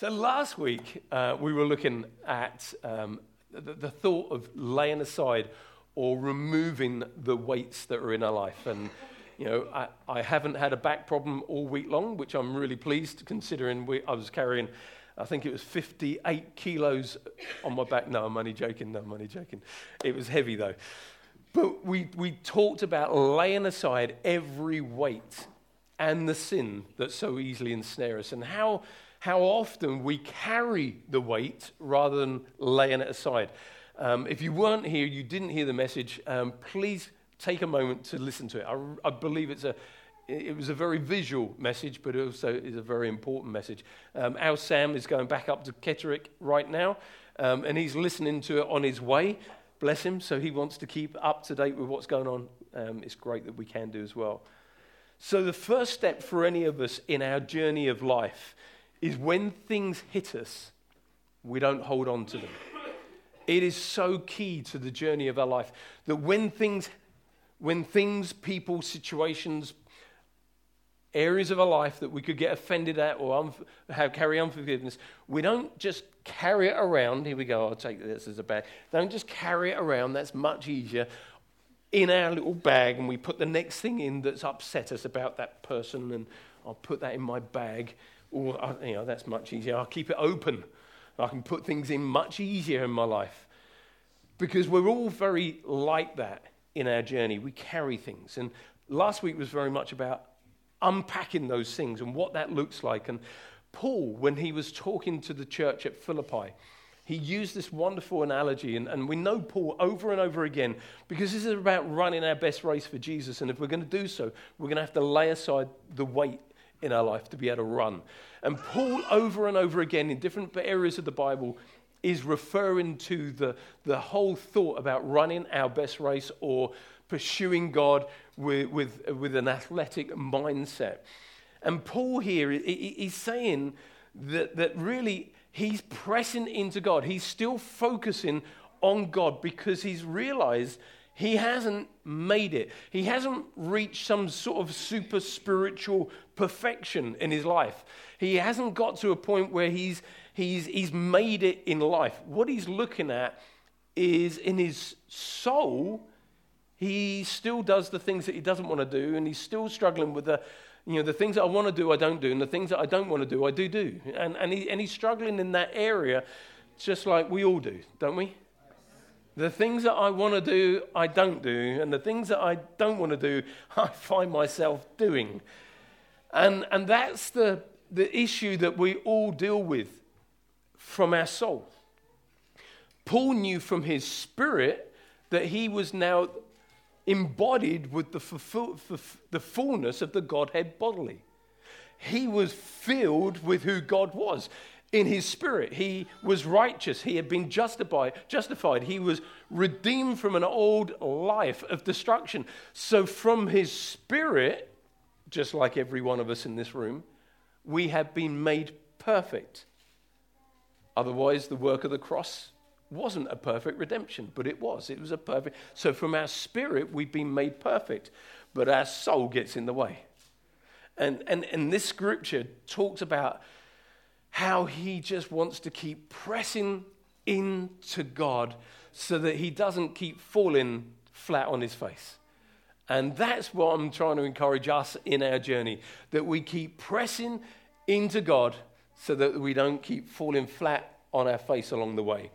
So last week uh, we were looking at um, the, the, thought of laying aside or removing the weights that are in our life. And, you know, I, I haven't had a back problem all week long, which I'm really pleased considering we, I was carrying, I think it was 58 kilos on my back. No, I'm only joking. No, I'm only joking. It was heavy though. But we, we talked about laying aside every weight and the sin that so easily ensnares us and how how often we carry the weight rather than laying it aside. Um, if you weren't here, you didn't hear the message, um, please take a moment to listen to it. I, I, believe it's a, it was a very visual message, but also is a very important message. Um, Al Sam is going back up to Catterick right now, um, and he's listening to it on his way. Bless him. So he wants to keep up to date with what's going on. Um, it's great that we can do as well. So, the first step for any of us in our journey of life is when things hit us, we don't hold on to them. It is so key to the journey of our life that when things, when things, people, situations, areas of our life that we could get offended at or unf- have, carry unforgiveness, we don't just carry it around. Here we go, I'll take this as a bag. Don't just carry it around, that's much easier. In our little bag, and we put the next thing in that's upset us about that person, and I'll put that in my bag. Or, you know, that's much easier. I'll keep it open. I can put things in much easier in my life. Because we're all very like that in our journey. We carry things. And last week was very much about unpacking those things and what that looks like. And Paul, when he was talking to the church at Philippi, he used this wonderful analogy. And, and we know Paul over and over again because this is about running our best race for Jesus. And if we're going to do so, we're going to have to lay aside the weight in our life to be able to run. And Paul, over and over again in different areas of the Bible, is referring to the, the whole thought about running our best race or pursuing God with, with, with an athletic mindset. And Paul here, he's saying that, that really he's pressing into God. He's still focusing on God because he's realized he hasn't made it. He hasn't reached some sort of super spiritual perfection in his life. He hasn't got to a point where he's, he's, he's made it in life. What he's looking at is in his soul, he still does the things that he doesn't want to do, and he's still struggling with the, you know, the things that I want to do, I don't do, and the things that I don't want to do, I do do. And, and, he, and he's struggling in that area just like we all do, don't we? The things that I want to do, I don't do. And the things that I don't want to do, I find myself doing. And, and that's the, the issue that we all deal with from our soul. Paul knew from his spirit that he was now embodied with the, fulfill, the fullness of the Godhead bodily. He was filled with who God was in his spirit. He was righteous. He had been justified, justified. He was redeemed from an old life of destruction. So, from his spirit, just like every one of us in this room, we have been made perfect. Otherwise, the work of the cross wasn't a perfect redemption, but it was. It was a perfect. So, from our spirit, we've been made perfect, but our soul gets in the way. And, and, and this scripture talks about how he just wants to keep pressing into God so that he doesn't keep falling flat on his face. And that's what I'm trying to encourage us in our journey that we keep pressing into God so that we don't keep falling flat on our face along the way.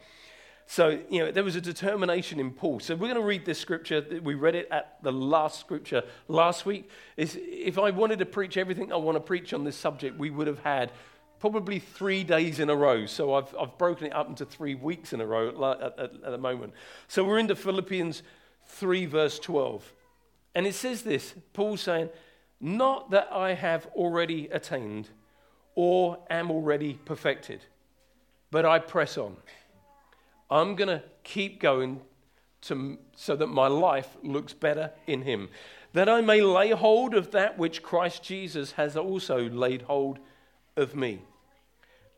So, you know, there was a determination in Paul. So, we're going to read this scripture. We read it at the last scripture last week. Is if I wanted to preach everything I want to preach on this subject, we would have had probably three days in a row. So I've, I've broken it up into three weeks in a row at, at, at the moment. So we're into Philippians 3, verse 12. And it says this Paul saying, Not that I have already attained or am already perfected, but I press on. I'm going to keep going to, so that my life looks better in Him, that I may lay hold of that which Christ Jesus has also laid hold of me.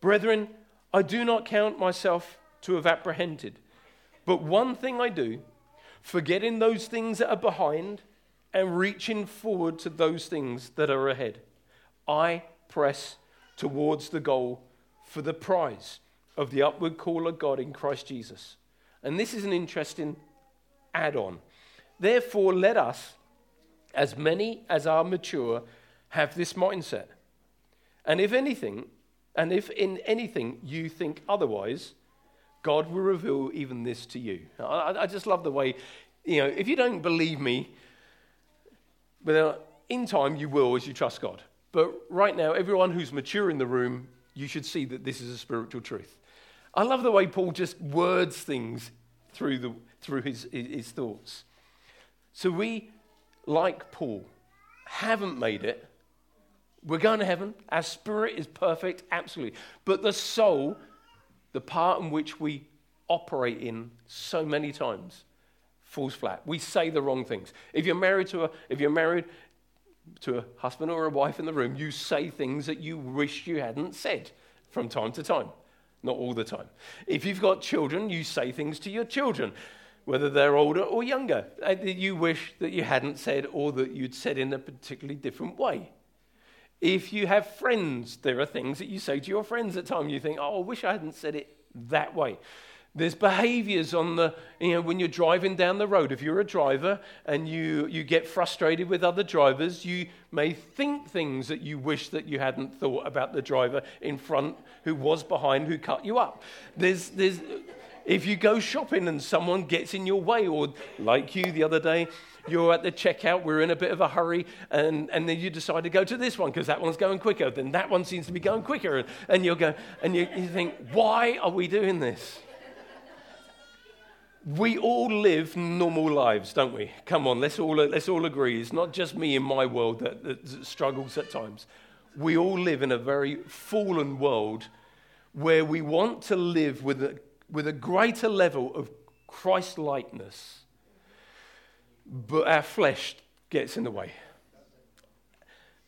Brethren, I do not count myself to have apprehended, but one thing I do, forgetting those things that are behind and reaching forward to those things that are ahead, I press towards the goal for the prize of the upward call of God in Christ Jesus. And this is an interesting add on. Therefore, let us, as many as are mature, have this mindset. And if anything, and if in anything you think otherwise, God will reveal even this to you. I, I just love the way, you know, if you don't believe me, but in time you will as you trust God. But right now, everyone who's mature in the room, you should see that this is a spiritual truth. I love the way Paul just words things through, the, through his, his thoughts. So we, like Paul, haven't made it. We're going to heaven. Our spirit is perfect, absolutely. But the soul, the part in which we operate in so many times, falls flat. We say the wrong things. If you're married to a, if you're married to a husband or a wife in the room, you say things that you wish you hadn't said from time to time. Not all the time. If you've got children, you say things to your children, whether they're older or younger, that you wish that you hadn't said or that you'd said in a particularly different way. If you have friends, there are things that you say to your friends at times you think, oh, I wish I hadn't said it that way. There's behaviors on the, you know, when you're driving down the road. If you're a driver and you, you get frustrated with other drivers, you may think things that you wish that you hadn't thought about the driver in front who was behind who cut you up. There's, there's, if you go shopping and someone gets in your way, or like you the other day, you're at the checkout, we're in a bit of a hurry, and, and then you decide to go to this one because that one's going quicker. Then that one seems to be going quicker. And, and you'll go, and you, you think, why are we doing this? we all live normal lives, don't we? Come on, let's all, let's all agree. It's not just me in my world that, that struggles at times. We all live in a very fallen world where we want to live with a, with a greater level of Christ likeness, but our flesh gets in the way.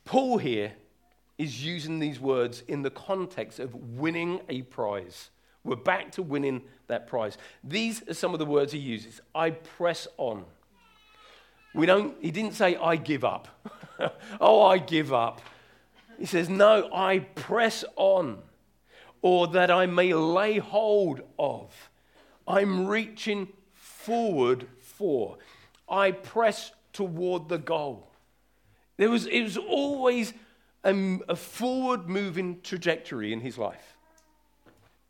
Paul here is using these words in the context of winning a prize. We're back to winning that prize. These are some of the words he uses. I press on. We don't, he didn't say, I give up. oh, I give up. He says, No, I press on, or that I may lay hold of. I'm reaching forward for. I press toward the goal. There was, it was always a, a forward moving trajectory in his life.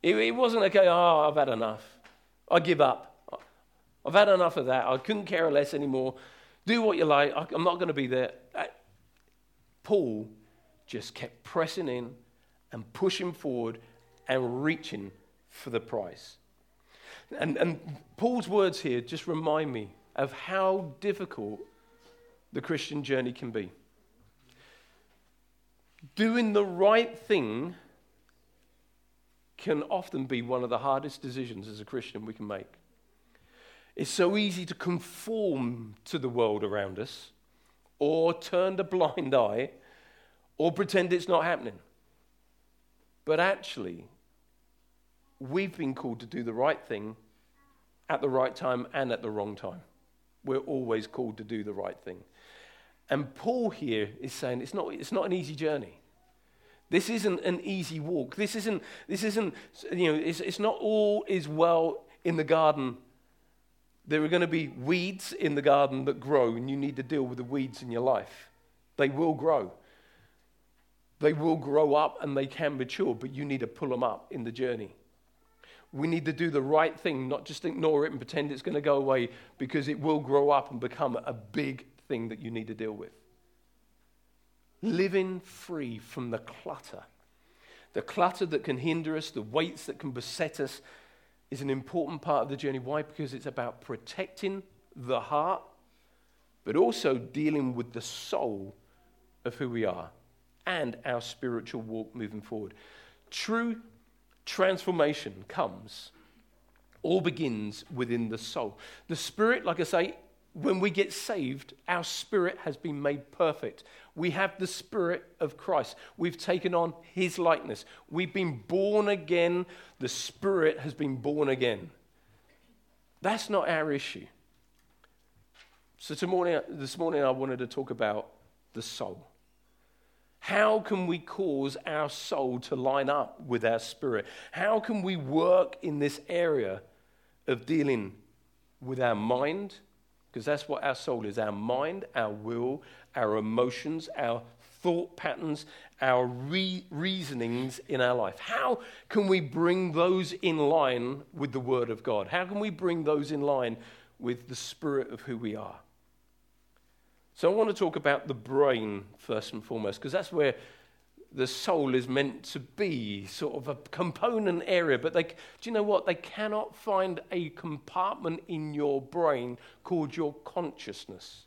It, it wasn't okay, oh, I've had enough. I give up. I've had enough of that. I couldn't care less anymore. Do what you like. I'm not going to be there. Uh, Paul just kept pressing in and pushing forward and reaching for the prize. And, and Paul's words here just remind me of how difficult the Christian journey can be. Doing the right thing can often be one of the hardest decisions as a Christian we can make. It's so easy to conform to the world around us, or turn a blind eye, or pretend it's not happening. But actually, we've been called to do the right thing at the right time and at the wrong time. We're always called to do the right thing. And Paul here is saying it's not, it's not an easy journey. This isn't an easy walk. This isn't, this isn't you know, it's, it's not all is well in the garden. There are going to be weeds in the garden that grow, and you need to deal with the weeds in your life. They will grow. They will grow up and they can mature, but you need to pull them up in the journey. We need to do the right thing, not just ignore it and pretend it's going to go away, because it will grow up and become a big thing that you need to deal with living free from the clutter. The clutter that can hinder us, the weights that can beset us, is an important part of the journey. Why? Because it's about protecting the heart, but also dealing with the soul of who we are and our spiritual walk moving forward. True transformation comes, all begins within the soul. The spirit, like I say, when we get saved, our spirit has been made perfect. We have the spirit of Christ. We've taken on his likeness. We've been born again. The spirit has been born again. That's not our issue. So, morning, this morning, I wanted to talk about the soul. How can we cause our soul to line up with our spirit? How can we work in this area of dealing with our mind? Because that's what our soul is our mind, our will, our emotions, our thought patterns, our re- reasonings in our life. How can we bring those in line with the Word of God? How can we bring those in line with the spirit of who we are? So I want to talk about the brain first and foremost, because that's where the soul is meant to be, sort of a component area. But they, do you know what? They cannot find a compartment in your brain called your consciousness.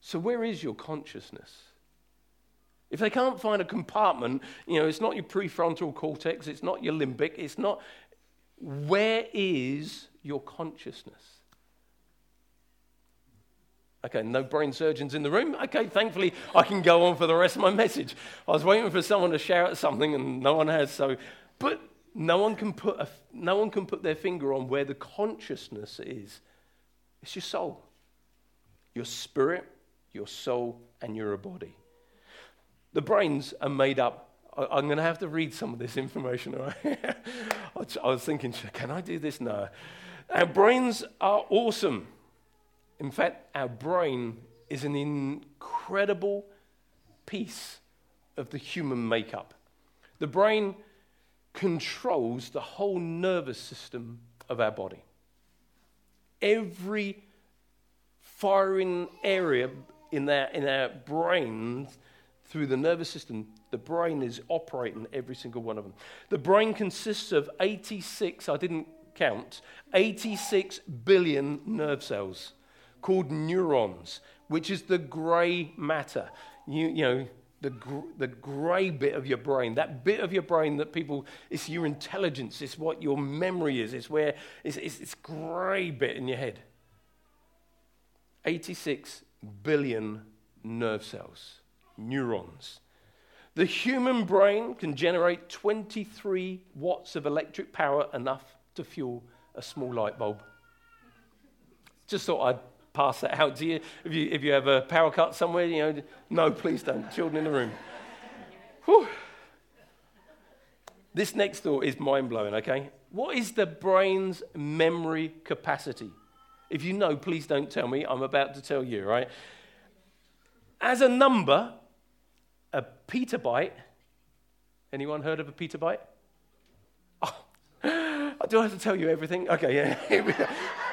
So, where is your consciousness? If they can't find a compartment, you know, it's not your prefrontal cortex, it's not your limbic, it's not. Where is your consciousness? Okay, no brain surgeons in the room. Okay, thankfully I can go on for the rest of my message. I was waiting for someone to shout something and no one has. So, but no one can put a, no one can put their finger on where the consciousness is. It's your soul, your spirit, your soul, and your body. The brains are made up. I'm going to have to read some of this information. Right? I was thinking, can I do this? No. Our brains are awesome. In fact, our brain is an incredible piece of the human makeup. The brain controls the whole nervous system of our body. Every firing area in our, in our brains through the nervous system, the brain is operating every single one of them. The brain consists of 86, I didn't count, 86 billion nerve cells called neurons, which is the grey matter. You, you know, the, gr- the grey bit of your brain, that bit of your brain that people, it's your intelligence, it's what your memory is, it's where, it's, it's, it's grey bit in your head. 86 billion nerve cells, neurons. The human brain can generate 23 watts of electric power, enough to fuel a small light bulb. Just thought I'd pass that out to you. If you, if you have a power cut somewhere, you know, no, please don't. Children in the room. Whew. This next thought is mind blowing, okay? What is the brain's memory capacity? If you know, please don't tell me. I'm about to tell you, right? As a number, a petabyte. Anyone heard of a petabyte? Oh, do I have to tell you everything? Okay, yeah.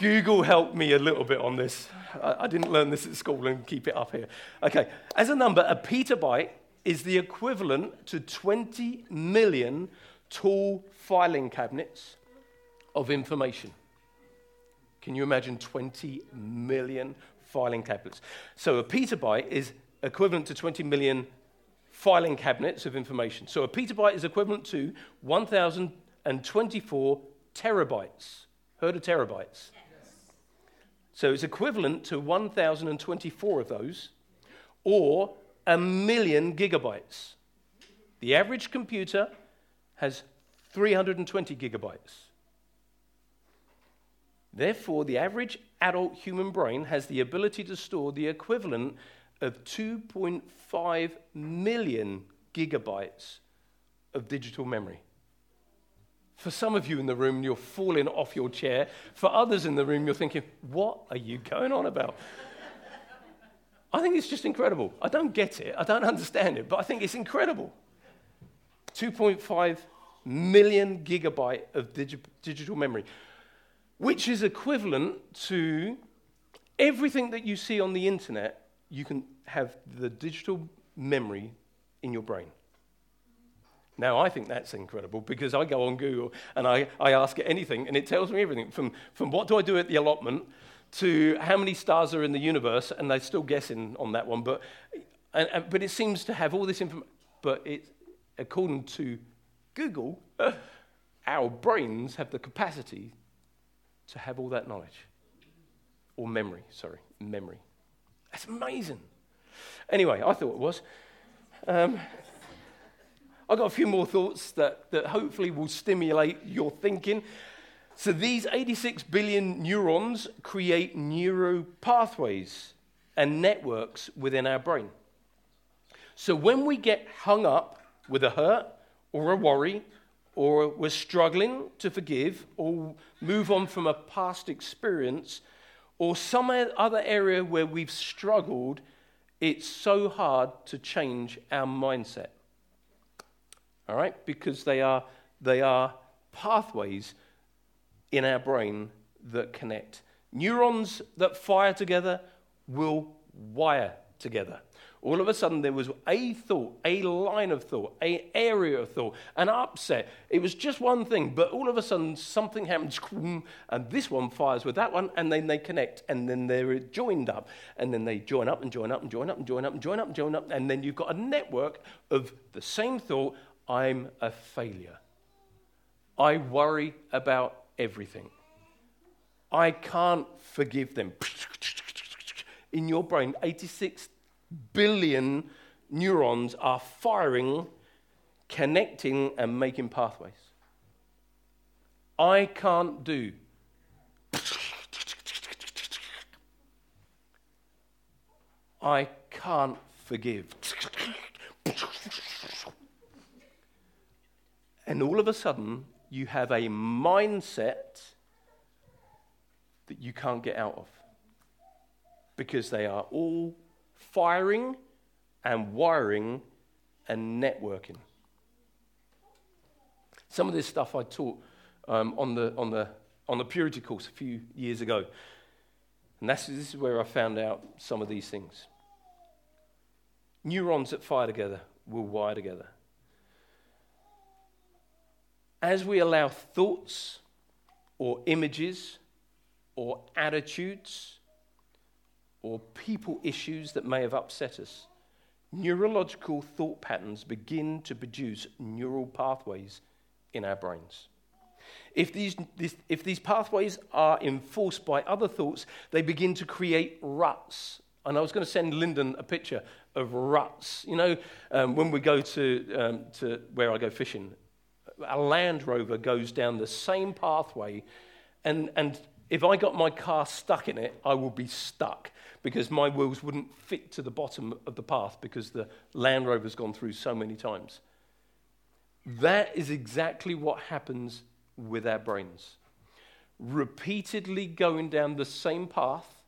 Google helped me a little bit on this. I, I didn't learn this at school and keep it up here. Okay, as a number, a petabyte is the equivalent to 20 million tall filing cabinets of information. Can you imagine 20 million filing cabinets? So a petabyte is equivalent to 20 million filing cabinets of information. So a petabyte is equivalent to 1,024 terabytes. Heard of terabytes? So it's equivalent to 1,024 of those, or a million gigabytes. The average computer has 320 gigabytes. Therefore, the average adult human brain has the ability to store the equivalent of 2.5 million gigabytes of digital memory. For some of you in the room, you're falling off your chair. For others in the room, you're thinking, what are you going on about? I think it's just incredible. I don't get it, I don't understand it, but I think it's incredible. 2.5 million gigabyte of digi- digital memory, which is equivalent to everything that you see on the internet, you can have the digital memory in your brain. Now, I think that's incredible because I go on Google and I, I ask it anything, and it tells me everything from, from what do I do at the allotment to how many stars are in the universe, and they're still guessing on that one. But, and, and, but it seems to have all this information. But it, according to Google, our brains have the capacity to have all that knowledge. Or memory, sorry, memory. That's amazing. Anyway, I thought it was. Um, I've got a few more thoughts that, that hopefully will stimulate your thinking. So, these 86 billion neurons create neuro pathways, and networks within our brain. So when we get hung up with a hurt or a worry, or we're struggling to forgive, or move on from a past experience, or some other area where we've struggled, it's so hard to change our mindset. All right? Because they are, they are pathways in our brain that connect. Neurons that fire together will wire together. All of a sudden, there was a thought, a line of thought, a area of thought, an upset. It was just one thing, but all of a sudden, something happens, and this one fires with that one, and then they connect, and then they're joined up, and then they join up and join up and join up and join up and join up and join up, and then you've got a network of the same thought I'm a failure. I worry about everything. I can't forgive them. In your brain, 86 billion neurons are firing, connecting, and making pathways. I can't do. I can't forgive. And all of a sudden, you have a mindset that you can't get out of because they are all firing and wiring and networking. Some of this stuff I taught um, on, the, on, the, on the purity course a few years ago. And this is where I found out some of these things. Neurons that fire together will wire together. As we allow thoughts or images or attitudes or people issues that may have upset us, neurological thought patterns begin to produce neural pathways in our brains. If these, this, if these pathways are enforced by other thoughts, they begin to create ruts. And I was going to send Lyndon a picture of ruts. You know, um, when we go to, um, to where I go fishing, a Land Rover goes down the same pathway, and, and if I got my car stuck in it, I would be stuck because my wheels wouldn't fit to the bottom of the path because the Land Rover's gone through so many times. That is exactly what happens with our brains. Repeatedly going down the same path,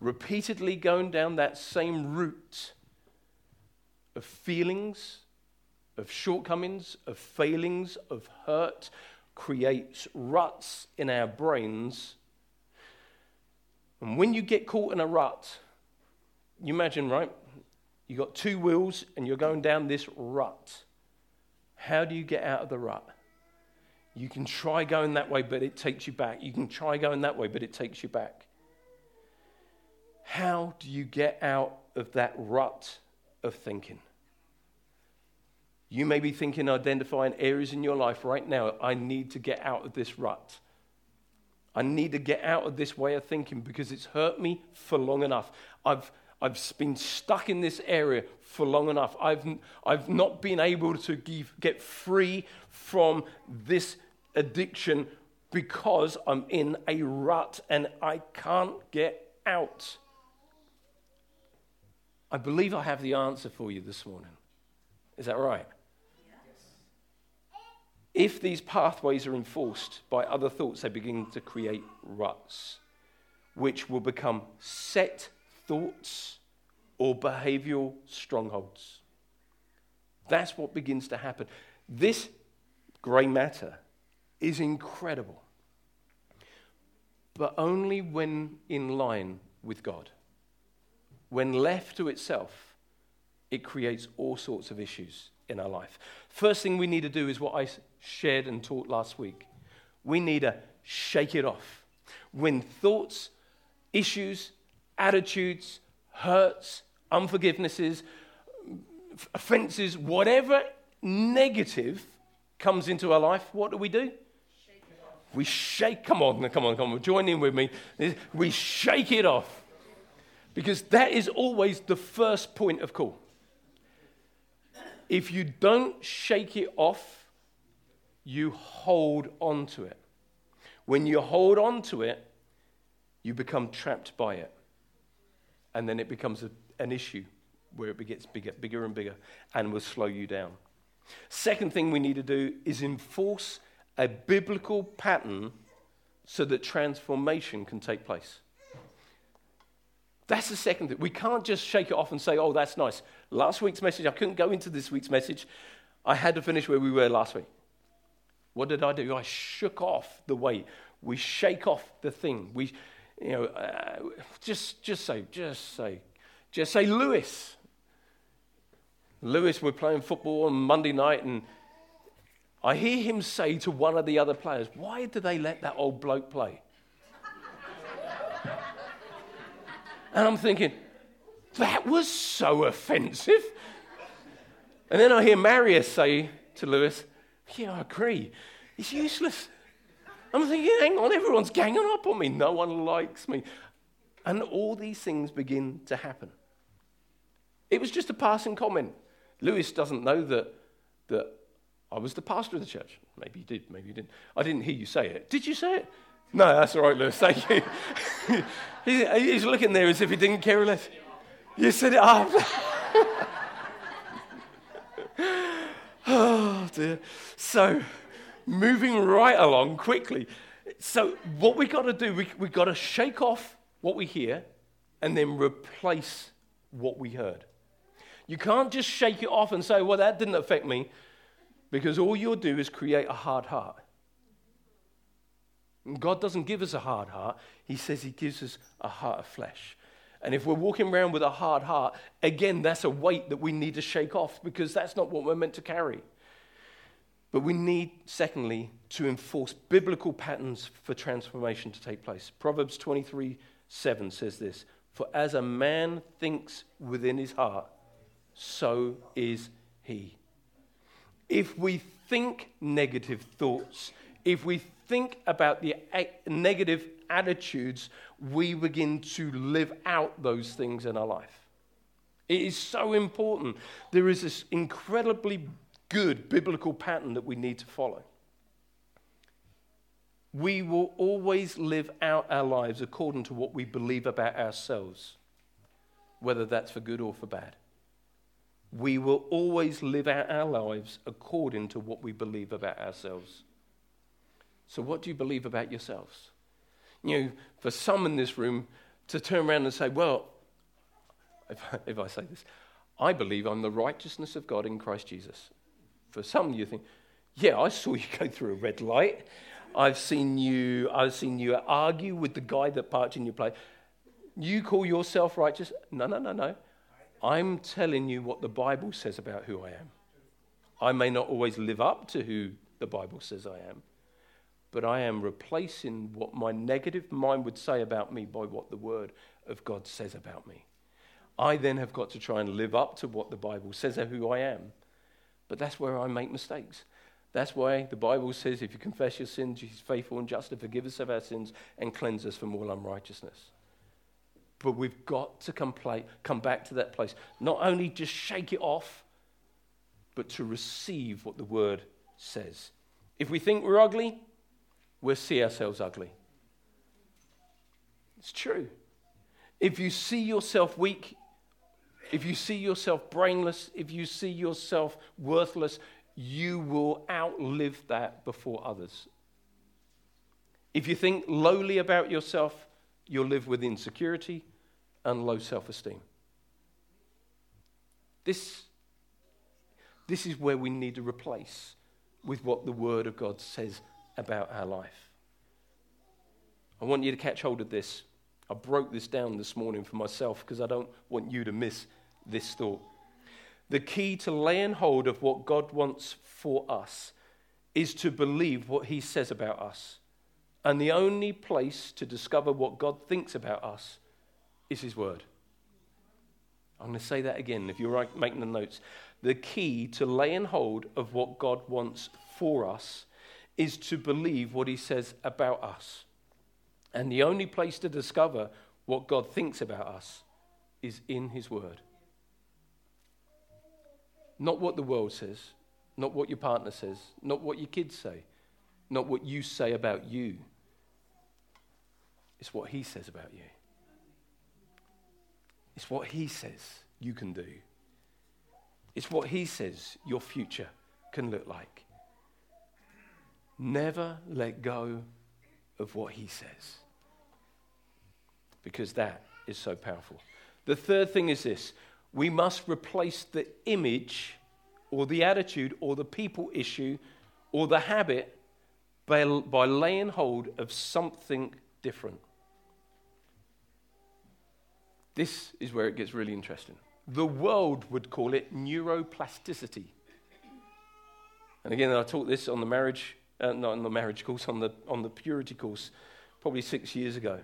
repeatedly going down that same route of feelings, of shortcomings, of failings, of hurt, creates ruts in our brains and when you get caught in a rut, you imagine, right? You've got two wheels and you're going down this rut. How do you get out of the rut? You can try going that way, but it takes you back. You can try going that way, but it takes you back. How do you get out of that rut of thinking? You may be thinking, identifying areas in your life right now, I need to get out of this rut. I need to get out of this way of thinking because it's hurt me for long enough. I've, I've been stuck in this area for long enough. I've, I've not been able to give, get free from this addiction because I'm in a rut and I can't get out. I believe I have the answer for you this morning. Is that right? If these pathways are enforced by other thoughts, they begin to create ruts, which will become set thoughts or behavioral strongholds. That's what begins to happen. This grey matter is incredible, but only when in line with God. When left to itself, it creates all sorts of issues in our life. First thing we need to do is what I shared and taught last week. We need to shake it off. When thoughts, issues, attitudes, hurts, unforgivenesses, offenses, whatever negative comes into our life, what do we do? Shake we shake, come on, come on, come on, join in with me. We shake it off. Because that is always the first point of call. If you don't shake it off, you hold on to it. When you hold on to it, you become trapped by it. And then it becomes a, an issue where it gets bigger, bigger and bigger and will slow you down. Second thing we need to do is enforce a biblical pattern so that transformation can take place. That's the second thing. We can't just shake it off and say, oh, that's nice. Last week's message, I couldn't go into this week's message. I had to finish where we were last week. What did I do? I shook off the weight. We shake off the thing. We, you know, uh, just, just say, just say, just say, Lewis. Lewis, we're playing football on Monday night, and I hear him say to one of the other players, Why do they let that old bloke play? And I'm thinking, That was so offensive. And then I hear Marius say to Lewis, Yeah, I agree. It's useless. I'm thinking, hang on, everyone's ganging up on me. No one likes me. And all these things begin to happen. It was just a passing comment. Lewis doesn't know that, that I was the pastor of the church. Maybe he did, maybe he didn't. I didn't hear you say it. Did you say it? No, that's all right, Lewis. Thank you. He's looking there as if he didn't care less. You said it up. oh, dear. So, moving right along quickly. So, what we've got to do, we, we got to shake off what we hear and then replace what we heard. You can't just shake it off and say, well, that didn't affect me. Because all you'll do is create a hard heart. And God doesn't give us a hard heart, He says He gives us a heart of flesh. And if we're walking around with a hard heart, again, that's a weight that we need to shake off because that's not what we're meant to carry. But we need, secondly, to enforce biblical patterns for transformation to take place. Proverbs 23 7 says this For as a man thinks within his heart, so is he if we think negative thoughts, if we think about the negative attitudes, we begin to live out those things in our life. It is so important. There is this incredibly good biblical pattern that we need to follow. We will always live out our lives according to what we believe about ourselves, whether that's for good or for bad we will always live out our lives according to what we believe about ourselves. So, what do you believe about yourselves? You know, for some in this room to turn around and say, Well, if I, if I say this, I believe I'm the righteousness of God in Christ Jesus. For some, you think, Yeah, I saw you go through a red light. I've seen you, I've seen you argue with the guy that parked in your place. You call yourself righteous? No, no, no, no. I'm telling you what the Bible says about who I am. I may not always live up to who the Bible says I am, but I am replacing what my negative mind would say about me by what the Word of God says about me. I then have got to try and live up to what the Bible says of who I am. But that's where I make mistakes. That's why the Bible says if you confess your sins, He's faithful and just to forgive us of our sins and cleanse us from all unrighteousness. But we've got to come, play, come back to that place. Not only just shake it off, but to receive what the word says. If we think we're ugly, we'll see ourselves ugly. It's true. If you see yourself weak, if you see yourself brainless, if you see yourself worthless, you will outlive that before others. If you think lowly about yourself, you'll live with insecurity, and low self esteem. This, this is where we need to replace with what the Word of God says about our life. I want you to catch hold of this. I broke this down this morning for myself because I don't want you to miss this thought. The key to laying hold of what God wants for us is to believe what He says about us. And the only place to discover what God thinks about us is His Word. I'm going to say that again if you're making the notes. The key to laying hold of what God wants for us is to believe what He says about us. And the only place to discover what God thinks about us is in His Word. Not what the world says, not what your partner says, not what your kids say, not what you say about you. It's what He says about you. It's what He says you can do. It's what He says your future can look like. Never let go of what He says because that is so powerful. The third thing is this we must replace the image or the attitude or the people issue or the habit by, by laying hold of something different. This is where it gets really interesting. The world would call it neuroplasticity. And again, I taught this on the marriage, uh, not on the marriage course, on the, on the purity course, probably six years ago.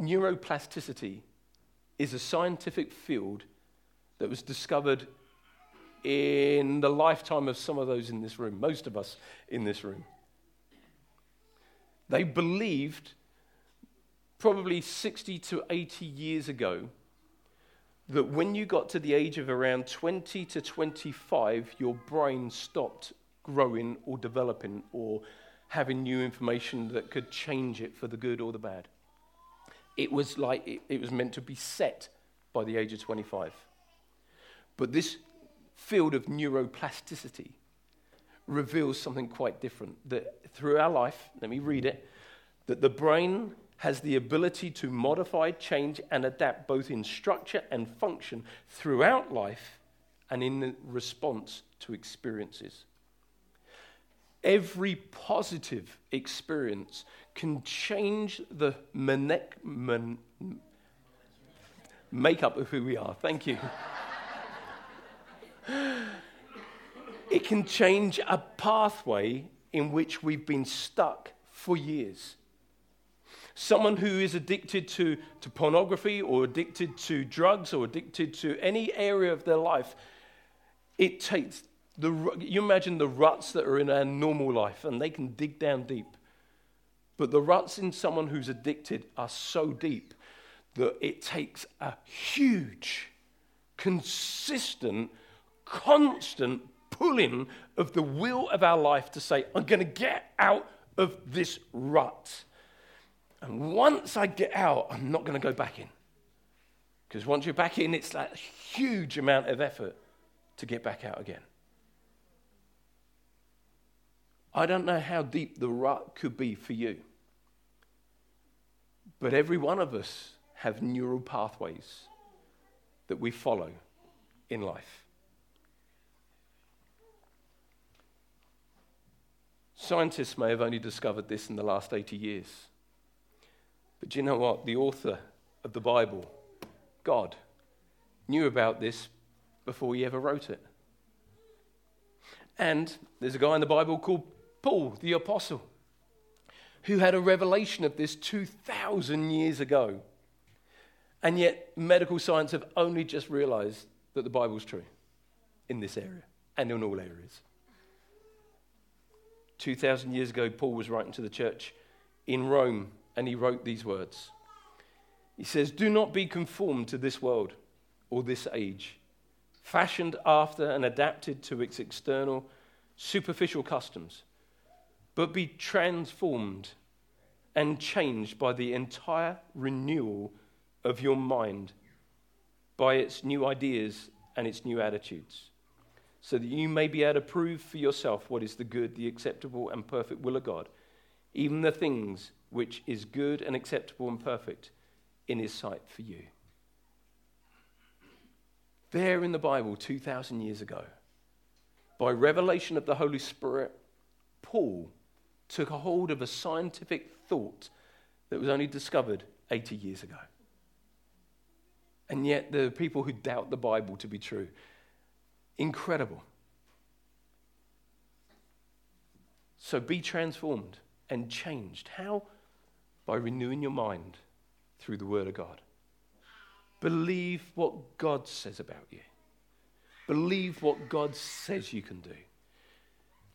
Neuroplasticity is a scientific field that was discovered in the lifetime of some of those in this room, most of us in this room. They believed probably 60 to 80 years ago that when you got to the age of around 20 to 25, your brain stopped growing or developing or having new information that could change it for the good or the bad. It was like it, it was meant to be set by the age of 25. But this field of neuroplasticity reveals something quite different that through our life, let me read it, that the brain has the ability to modify, change, and adapt both in structure and function throughout life and in response to experiences. Every positive experience can change the man- makeup of who we are. Thank you. it can change a pathway in which we've been stuck for years. Someone who is addicted to, to pornography or addicted to drugs or addicted to any area of their life, it takes the, you imagine the ruts that are in our normal life and they can dig down deep. But the ruts in someone who's addicted are so deep that it takes a huge, consistent, constant pulling of the will of our life to say, I'm going to get out of this rut. And once I get out, I'm not going to go back in. Because once you're back in, it's that huge amount of effort to get back out again. I don't know how deep the rut could be for you. But every one of us have neural pathways that we follow in life. Scientists may have only discovered this in the last 80 years. But do you know what? The author of the Bible, God, knew about this before he ever wrote it. And there's a guy in the Bible called Paul, the Apostle, who had a revelation of this 2,000 years ago. And yet, medical science have only just realized that the Bible's true in this area and in all areas. 2,000 years ago, Paul was writing to the church in Rome and he wrote these words. He says, Do not be conformed to this world or this age, fashioned after and adapted to its external, superficial customs, but be transformed and changed by the entire renewal of your mind, by its new ideas and its new attitudes, so that you may be able to prove for yourself what is the good, the acceptable, and perfect will of God, even the things which is good and acceptable and perfect in his sight for you. There in the Bible, 2,000 years ago, by revelation of the Holy Spirit, Paul took a hold of a scientific thought that was only discovered 80 years ago. And yet, are people who doubt the Bible to be true. Incredible. So be transformed and changed. How? by renewing your mind through the Word of God. Believe what God says about you. Believe what God says you can do.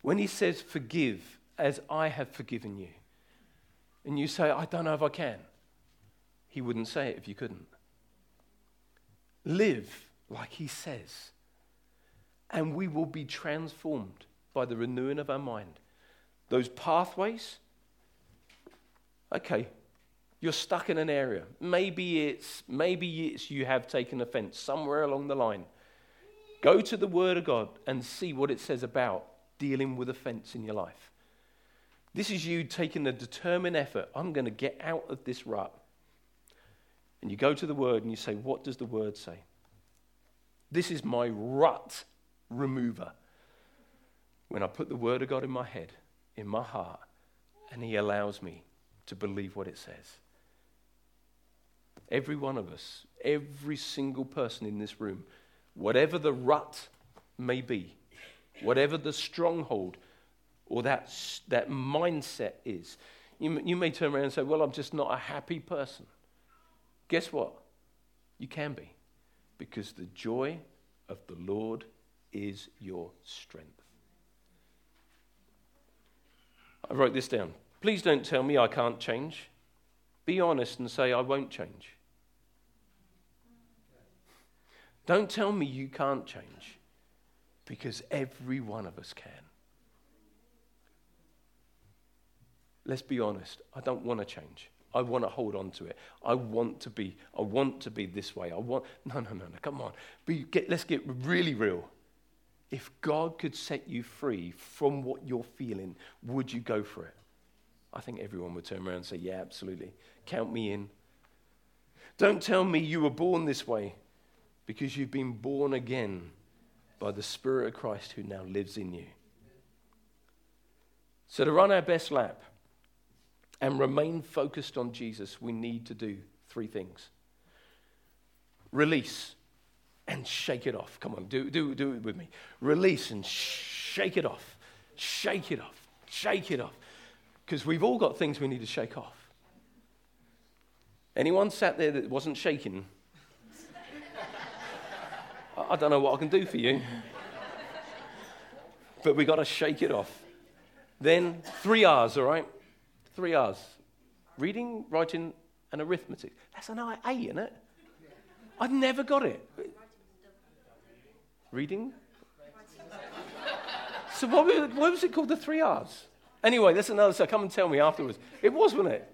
When He says, Forgive as I have forgiven you, and you say, I don't know if I can, He wouldn't say it if you couldn't. Live like He says, and we will be transformed by the renewing of our mind. Those pathways, Okay, You're stuck in an area. Maybe it's, maybe it's you have taken offense somewhere along the line. Go to the Word of God and see what it says about dealing with offense in your life. This is you taking a determined effort. I'm going to get out of this rut. And you go to the Word and you say, What does the Word say? This is my rut remover. When I put the Word of God in my head, in my heart, and He allows me to believe what it says. Every one of us, every single person in this room, whatever the rut may be, whatever the stronghold or that, that mindset is, you, you may turn around and say, Well, I'm just not a happy person. Guess what? You can be, because the joy of the Lord is your strength. I wrote this down. Please don't tell me I can't change. Be honest and say, I won't change. Don't tell me you can't change because every one of us can. Let's be honest. I don't want to change. I want to hold on to it. I want to be. I want to be this way. I want. No, no, no, no. Come on. Be, get, let's get really real. If God could set you free from what you're feeling, would you go for it? I think everyone would turn around and say, Yeah, absolutely. Count me in. Don't tell me you were born this way because you've been born again by the Spirit of Christ who now lives in you. So, to run our best lap and remain focused on Jesus, we need to do three things release and shake it off. Come on, do, do, do it with me. Release and shake it off. Shake it off. Shake it off. Because we've all got things we need to shake off. Anyone sat there that wasn't shaking I don't know what I can do for you. but we've got to shake it off. Then three R's, all right? Three R's reading, writing, and arithmetic. That's an IA, isn't it? I've never got it. Reading? So what was, what was it called, the three R's? Anyway, that's another, so come and tell me afterwards. It was, wasn't it?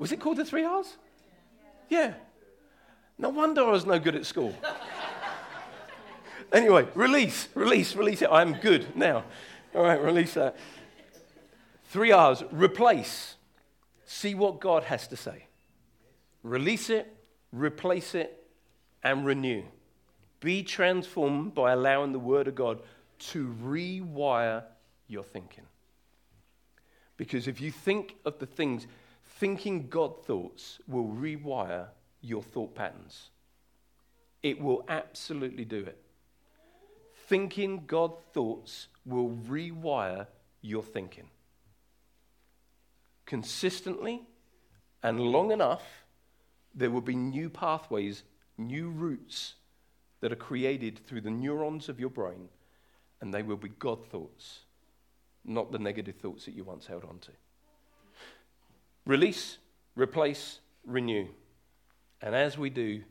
Was it called the three R's? Yeah. No wonder I was no good at school. Anyway, release, release, release it. I'm good now. All right, release that. Three R's replace. See what God has to say. Release it, replace it, and renew. Be transformed by allowing the Word of God to rewire your thinking. Because if you think of the things, thinking God thoughts will rewire your thought patterns. It will absolutely do it. Thinking God thoughts will rewire your thinking. Consistently and long enough, there will be new pathways, new routes that are created through the neurons of your brain, and they will be God thoughts, not the negative thoughts that you once held on to. Release, replace, renew. And as we do,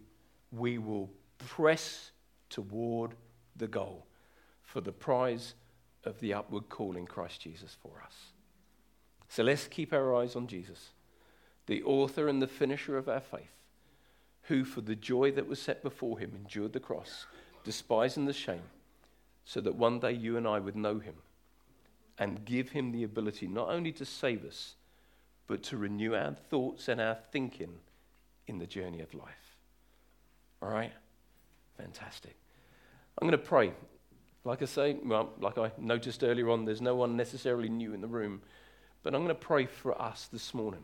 we will press toward the goal for the prize of the upward call in Christ Jesus for us. So let's keep our eyes on Jesus, the author and the finisher of our faith, who, for the joy that was set before him, endured the cross, despising the shame, so that one day you and I would know him and give him the ability not only to save us, but to renew our thoughts and our thinking in the journey of life. All right? Fantastic. I'm going to pray. Like I say, well, like I noticed earlier on, there's no one necessarily new in the room. But I'm going to pray for us this morning.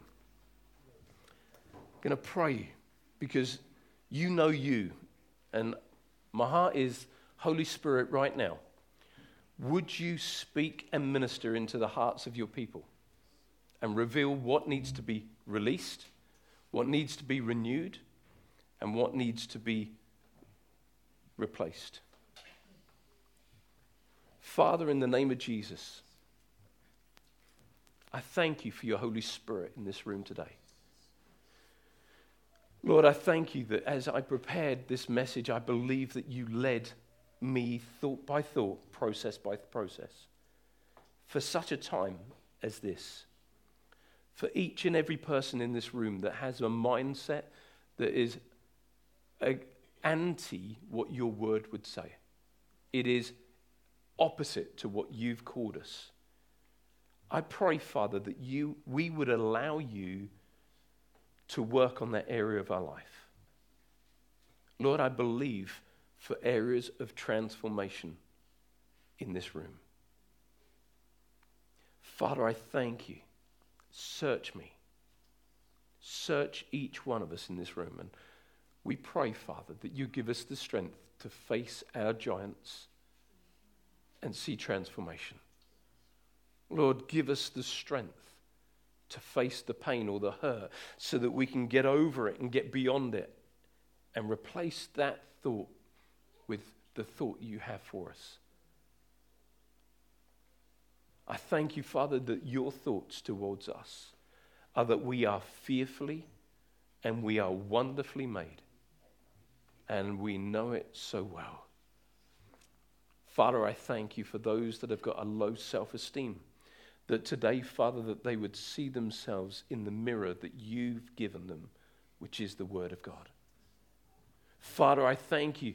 I'm going to pray because you know you. And my heart is, Holy Spirit, right now, would you speak and minister into the hearts of your people and reveal what needs to be released, what needs to be renewed, and what needs to be replaced? Father, in the name of Jesus, I thank you for your Holy Spirit in this room today. Lord, I thank you that as I prepared this message, I believe that you led me thought by thought, process by process, for such a time as this. for each and every person in this room that has a mindset that is anti what your word would say. It is opposite to what you've called us. I pray, Father, that you, we would allow you to work on that area of our life. Lord, I believe for areas of transformation in this room. Father, I thank you. Search me. Search each one of us in this room. And we pray, Father, that you give us the strength to face our giants and see transformation. Lord, give us the strength to face the pain or the hurt so that we can get over it and get beyond it and replace that thought with the thought you have for us. I thank you, Father, that your thoughts towards us are that we are fearfully and we are wonderfully made. And we know it so well. Father, I thank you for those that have got a low self esteem. That today, Father, that they would see themselves in the mirror that you've given them, which is the Word of God. Father, I thank you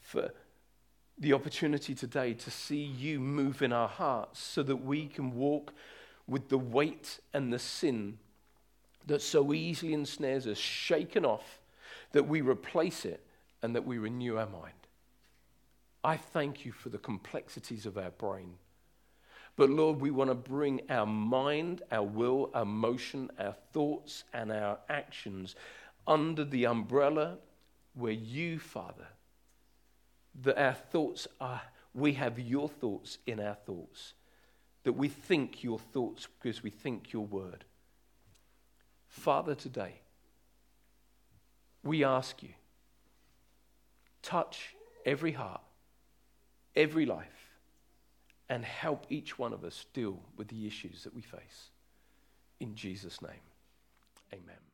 for the opportunity today to see you move in our hearts so that we can walk with the weight and the sin that so easily ensnares us shaken off, that we replace it and that we renew our mind. I thank you for the complexities of our brain. But Lord, we want to bring our mind, our will, our motion, our thoughts, and our actions under the umbrella where you, Father, that our thoughts are, we have your thoughts in our thoughts, that we think your thoughts because we think your word. Father, today, we ask you, touch every heart, every life, and help each one of us deal with the issues that we face. In Jesus' name, amen.